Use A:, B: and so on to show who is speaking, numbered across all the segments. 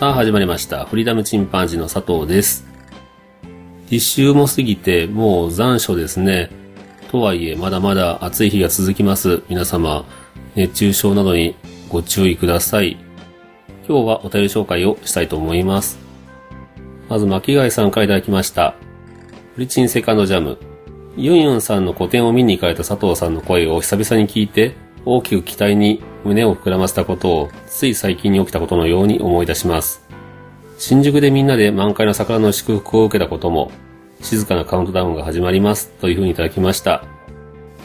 A: さあ始まりました。フリーダムチンパンジーの佐藤です。一周も過ぎてもう残暑ですね。とはいえまだまだ暑い日が続きます。皆様、熱中症などにご注意ください。今日はお便り紹介をしたいと思います。まず巻貝さんからいただきました。フリチンセカンドジャム。ユンユンさんの個展を見に行かれた佐藤さんの声を久々に聞いて、大きく期待に胸を膨らませたことを、つい最近に起きたことのように思い出します。新宿でみんなで満開の桜の祝福を受けたことも、静かなカウントダウンが始まります、というふうにいただきました。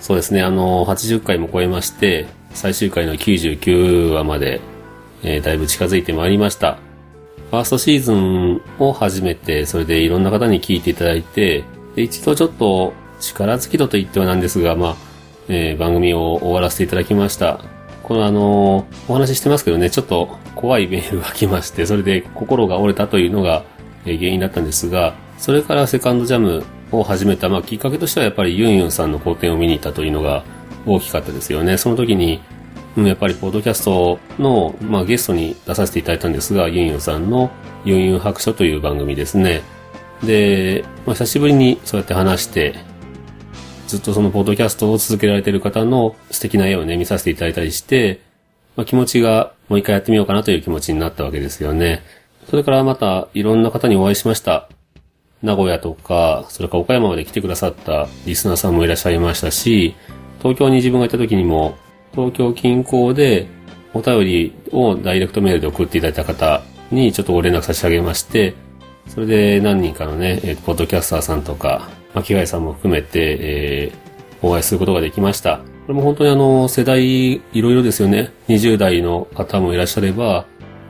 A: そうですね、あの、80回も超えまして、最終回の99話まで、えーだいぶ近づいてまいりました。ファーストシーズンを始めて、それでいろんな方に聞いていただいて、で一度ちょっと力尽き度と言ってはなんですが、まあ、えー番組を終わらせていただきました。このあのお話ししてますけどね、ちょっと怖いメールが来まして、それで心が折れたというのが、原因だったんですが、それからセカンドジャムを始めた、まあ、きっかけとしてはやっぱりユンユンさんの講演を見に行ったというのが大きかったですよね。その時に、うん、やっぱりポッドキャストの、まあ、ゲストに出させていただいたんですが、ユンユンさんのユンユン白書という番組ですね。で、まあ、久しぶりにそうやって話して、ずっとそのポッドキャストを続けられている方の素敵な絵をね、見させていただいたりして、まあ、気持ちがもう一回やってみようかなという気持ちになったわけですよね。それからまたいろんな方にお会いしました。名古屋とか、それから岡山まで来てくださったリスナーさんもいらっしゃいましたし、東京に自分がいた時にも、東京近郊でお便りをダイレクトメールで送っていただいた方にちょっとご連絡差し上げまして、それで何人かのね、ポッドキャスターさんとか、巻貝さんも含めて、えーお会いすることができました。これも本当にあの、世代いろいろですよね。20代の方もいらっしゃれば、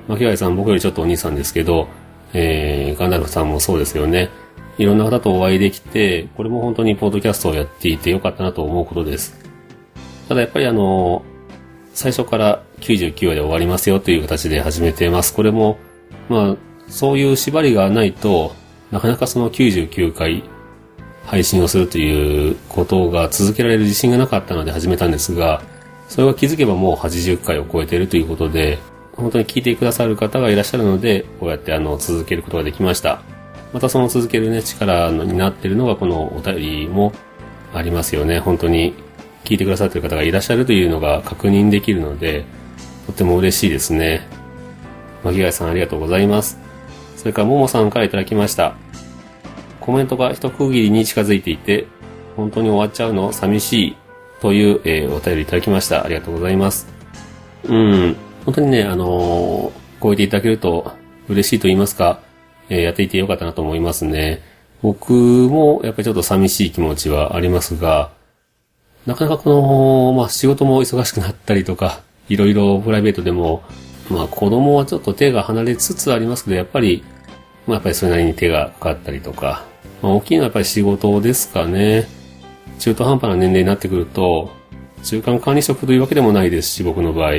A: 巻貝さん僕よりちょっとお兄さんですけど、えー、ガンダルフさんもそうですよね。いろんな方とお会いできて、これも本当にポッドキャストをやっていてよかったなと思うことです。ただやっぱりあの、最初から99話で終わりますよという形で始めてます。これも、まあ、そういう縛りがないと、なかなかその99回配信をするということが続けられる自信がなかったので始めたんですが、それが気づけばもう80回を超えているということで、本当に聞いてくださる方がいらっしゃるので、こうやってあの、続けることができました。またその続けるね、力になってるのがこのお便りもありますよね。本当に聞いてくださってる方がいらっしゃるというのが確認できるので、とても嬉しいですね。巻貝さんありがとうございます。それからももさんからいただきました。コメントが一区切りに近づいていて、本当に終わっちゃうの？寂しいという、えーお便りいただきました。ありがとうございます。うん、本当にね、あのーこう言っていただけると嬉しいと言いますか、えーやっていてよかったなと思いますね。僕もやっぱりちょっと寂しい気持ちはありますが、なかなかこの、まあ仕事も忙しくなったりとか、いろいろプライベートでも、まあ子供はちょっと手が離れつつありますけど、やっぱり、まあやっぱりそれなりに手がかかったりとか、まあ大きいのはやっぱり仕事ですかね。中途半端な年齢になってくると、中間管理職というわけでもないですし、僕の場合、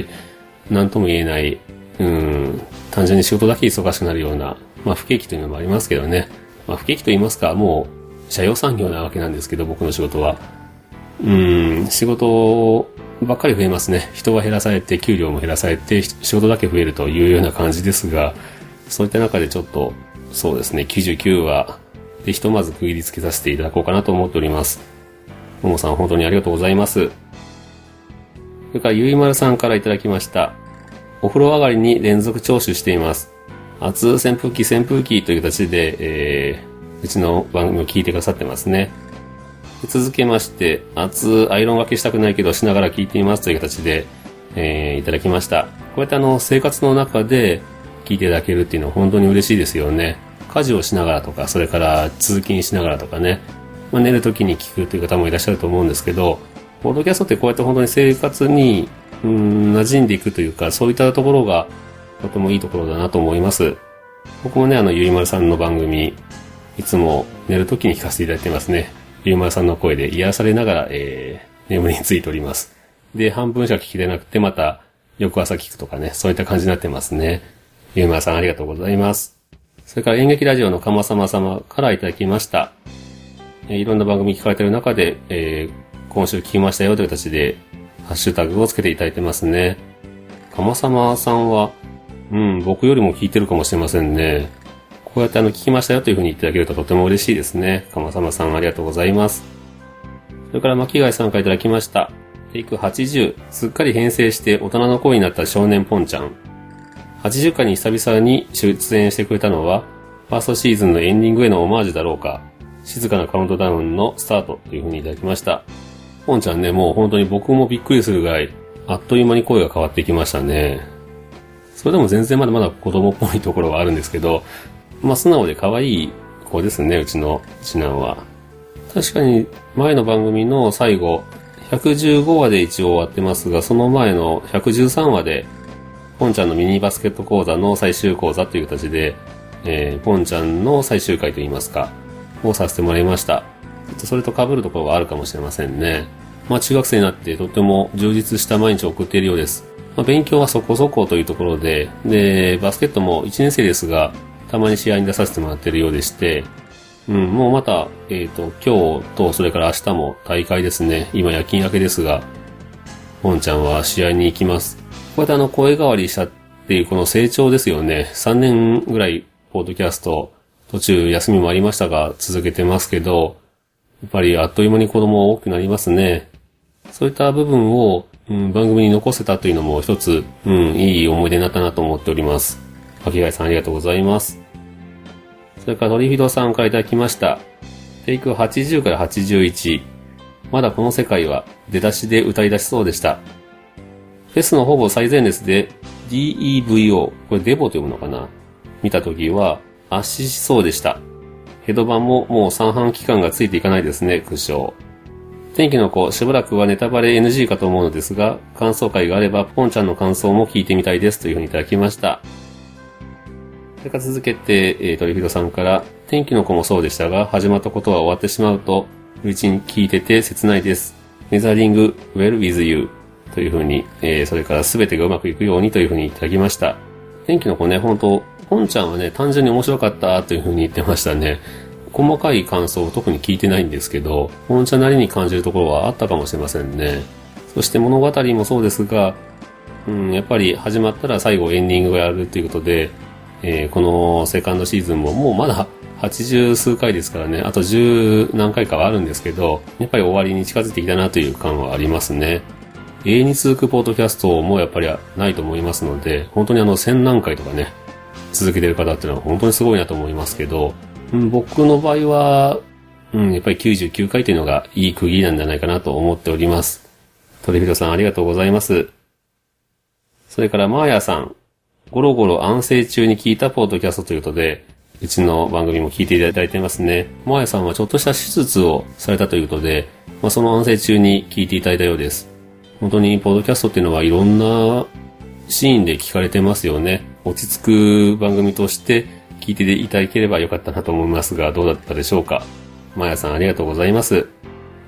A: なんとも言えない、うん、単純に仕事だけ忙しくなるような、まあ不景気というのもありますけどね。まあ不景気と言いますか、もう、社用産業なわけなんですけど、僕の仕事は。うん、仕事ばっかり増えますね。人は減らされて、給料も減らされて、仕事だけ増えるというような感じですが、そういった中でちょっと、そうですね、99話でひとまず区切りつけさせていただこうかなと思っております。ももさん本当にありがとうございます。それからゆいまるさんからいただきました。お風呂上がりに連続聴取しています。熱扇風機扇風機という形で、えー、うちの番組を聞いてくださってますね。続けまして、熱アイロンがけしたくないけどしながら聞いていますという形で、えーいただきました。こうやってあの、生活の中で聞いていただけるっていうのは本当に嬉しいですよね。家事をしながらとか、それから通勤しながらとかね、まあ、寝る時に聞くという方もいらっしゃると思うんですけど、ポッドキャストってこうやって本当に生活に、うん、馴染んでいくというか、そういったところがとてもいいところだなと思います。僕もね、あの、ゆいまるさんの番組、いつも寝るときに聞かせていただいてますね。ゆいまるさんの声で癒されながら、えー、眠りについております。で、半分しか聞きれなくて、また、翌朝聞くとかね、そういった感じになってますね。ゆいまさんありがとうございます。それから演劇ラジオのかまさま様からいただきました。えー、いろんな番組聞かれてる中で、えー、今週聞きましたよという形で、ハッシュタグをつけていただいてますね。かまさまさんは、うん、僕よりも聞いてるかもしれませんね。こうやってあの、聞きましたよというふうに言っていただけるととても嬉しいですね。かまさまさんありがとうございます。それから巻貝さんからいただきました。テイク80、すっかり編成して大人の声になった少年ポンちゃん。80回に久々に出演してくれたのは、ファーストシーズンのエンディングへのオマージュだろうか。静かなカウントダウンのスタートというふうにいただきました。ポンちゃんね、もう本当に僕もびっくりするぐらい、あっという間に声が変わってきましたね。それでも全然まだまだ子供っぽいところはあるんですけど、まあ素直で可愛い子ですね、うちの次男は。確かに前の番組の最後、115話で一応終わってますが、その前の113話で、ポンちゃんのミニバスケット講座の最終講座という形で、えー、ポンちゃんの最終回といいますか、をさせてもらいました。それと被るところがあるかもしれませんね。まあ中学生になってとても充実した毎日を送っているようです。まあ勉強はそこそこというところで、で、バスケットも1年生ですが、たまに試合に出させてもらっているようでして、うん、もうまた、えっ、ー、と、今日とそれから明日も大会ですね。今夜勤明けですが、ポンちゃんは試合に行きます。こうやってあの声変わりしたっていうこの成長ですよね。3年ぐらい、ポッドキャスト、途中休みもありましたが、続けてますけど、やっぱりあっという間に子供大きくなりますね。そういった部分を、うん、番組に残せたというのも一つ、うん、いい思い出になったなと思っております。柿貝さんありがとうございます。それからノリフィドさんからいただきました。テイク80から81。まだこの世界は出だしで歌い出しそうでした。フェスのほぼ最前列で DEVO、これデボと読むのかな？見たときは圧死しそうでした。ヘドバンももう三半期間がついていかないですね、苦笑。天気の子、しばらくはネタバレ NG かと思うのですが、感想会があれば、ポンちゃんの感想も聞いてみたいですというふうにいただきました。それから続けて、えー、トリフィドさんから、天気の子もそうでしたが、始まったことは終わってしまうと、うちに聞いてて切ないです。メザリング、well with you というふうに、えー、それから全てがうまくいくようにというふうにいただきました。天気の子ね、本当ポンちゃんはね、単純に面白かったというふうに言ってましたね。細かい感想を特に聞いてないんですけど、ポンちゃんなりに感じるところはあったかもしれませんね。そして物語もそうですが、うん、やっぱり始まったら最後エンディングをやるということで、えー、このセカンドシーズンももうまだ80数回ですからね、あと10何回かはあるんですけど、やっぱり終わりに近づいてきたなという感はありますね。永遠に続くポートキャストもやっぱりないと思いますので、本当にあの1000何回とかね、続けてる方っていうのは本当にすごいなと思いますけど、うん、僕の場合は、うん、やっぱり99回というのがいい区切りなんじゃないかなと思っております。トリフィドさんありがとうございます。それからマーヤさん、ゴロゴロ安静中に聞いたポートキャストということで、うちの番組も聞いていただいてますね。マーヤさんはちょっとした手術をされたということで、まあ、その安静中に聞いていただいたようです。本当にポードキャストっていうのはいろんなシーンで聞かれてますよね。落ち着く番組として聞いていただければよかったなと思いますが、どうだったでしょうか。まやさんありがとうございます。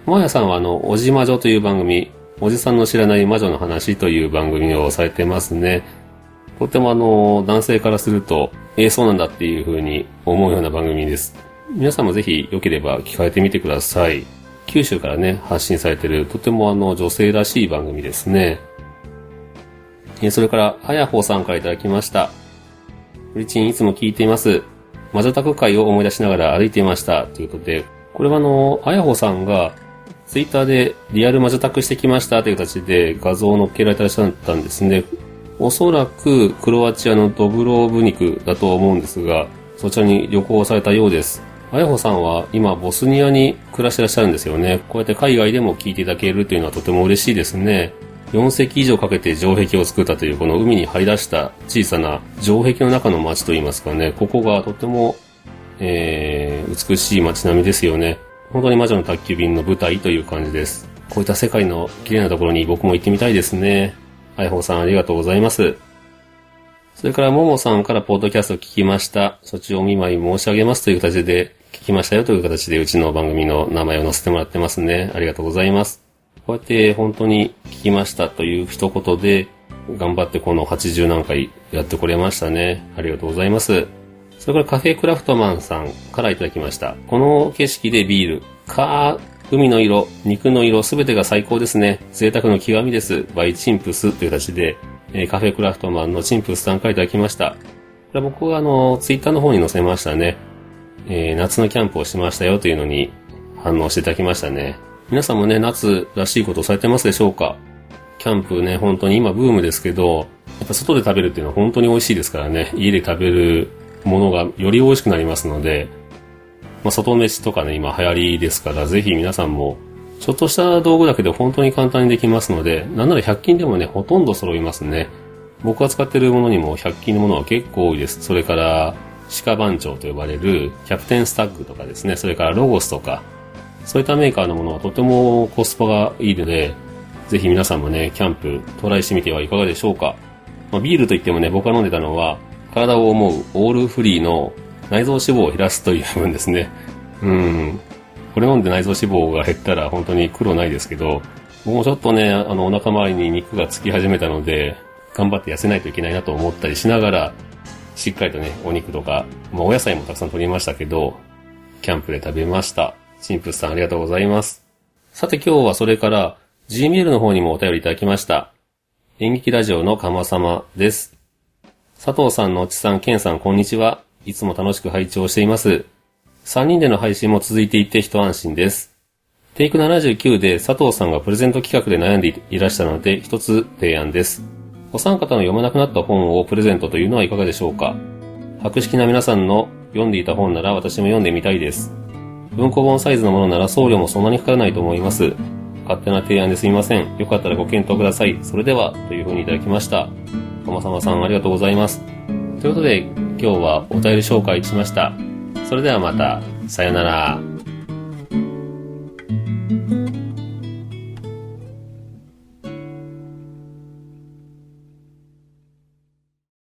A: まやさんはあの、おじ魔女という番組、おじさんの知らない魔女の話という番組をされてますね。とてもあの、男性からすると、ええー、そうなんだっていう風に思うような番組です。皆さんもぜひ良ければ聞かれてみてください。九州からね、発信されてる、とてもあの、女性らしい番組ですね。えそれから、あやほさんからいただきました。フリチンいつも聞いています。魔女宅会を思い出しながら歩いていました。ということで、これはあの、あやほさんが、ツイッターでリアル魔女宅してきましたという形で画像を載っけられてらっしゃったんですね。おそらくクロアチアのドブローブ肉だと思うんですが、そちらに旅行されたようです。あやほさんは今ボスニアに暮らしてらっしゃるんですよね。こうやって海外でも聞いていただけるというのはとても嬉しいですね。4世紀以上かけて城壁を作ったというこの海に張り出した小さな城壁の中の街といいますかね、ここがとても、えー、美しい街並みですよね。本当に魔女の宅急便の舞台という感じです。こういった世界の綺麗なところに僕も行ってみたいですね。アイホさんありがとうございます。それから、ももさんからポッドキャストを聞きました。そっちをお見舞い申し上げますという形で、聞きましたよという形で、うちの番組の名前を載せてもらってますね。ありがとうございます。こうやって本当に聞きましたという一言で、頑張ってこの80何回やってこれましたね。ありがとうございます。それからカフェクラフトマンさんからいただきました。この景色でビール、か海の色、肉の色、すべてが最高ですね。贅沢の極みです。バイチンプスという形で、えカフェクラフトマンのチンプスさんからいただきました。これ僕はあの、ツイッターの方に載せましたね。えー夏のキャンプをしましたよというのに反応していただきましたね。皆さんもね、夏らしいことをされてますでしょうか？キャンプね、本当に今ブームですけど、やっぱ外で食べるっていうのは本当に美味しいですからね、家で食べるものがより美味しくなりますので、まあ、外飯とかね、今流行りですから、ぜひ皆さんも、ちょっとした道具だけで本当に簡単にできますので、なんなら100均でもね、ほとんど揃いますね。僕が使ってるものにも100均のものは結構多いです。それから、鹿番長と呼ばれるキャプテンスタッグとかですね、それからロゴスとか、そういったメーカーのものはとてもコスパがいいので、ぜひ皆さんもね、キャンプトライしてみてはいかがでしょうか。まあ、ビールといってもね、僕が飲んでたのは、体を思うオールフリーの内臓脂肪を減らすという部分ですね。うん。これ飲んで内臓脂肪が減ったら本当に苦労ないですけど、僕もちょっとね、あの、お腹周りに肉がつき始めたので、頑張って痩せないといけないなと思ったりしながら、しっかりとね、お肉とか、まあ、お野菜もたくさん取りましたけど、キャンプで食べました。チンプスさんありがとうございます。さて今日はそれから、Gmail の方にもお便りいただきました。演劇ラジオのかまさまです。佐藤さん、のっちさん、けんさん、こんにちは。いつも楽しく拝聴しています。3人での配信も続いていて一安心です。テイク79で佐藤さんがプレゼント企画で悩んでいらしたので一つ提案です。お三方の読まなくなった本をプレゼントというのはいかがでしょうか？博識な皆さんの読んでいた本なら私も読んでみたいです。文庫本サイズのものなら送料もそんなにかからないと思います。勝手な提案ですみません。よかったらご検討ください。それでは、というふうにいただきました。かまさまさんありがとうございます。ということで、今日はお便り紹介しました。それではまた、さよなら。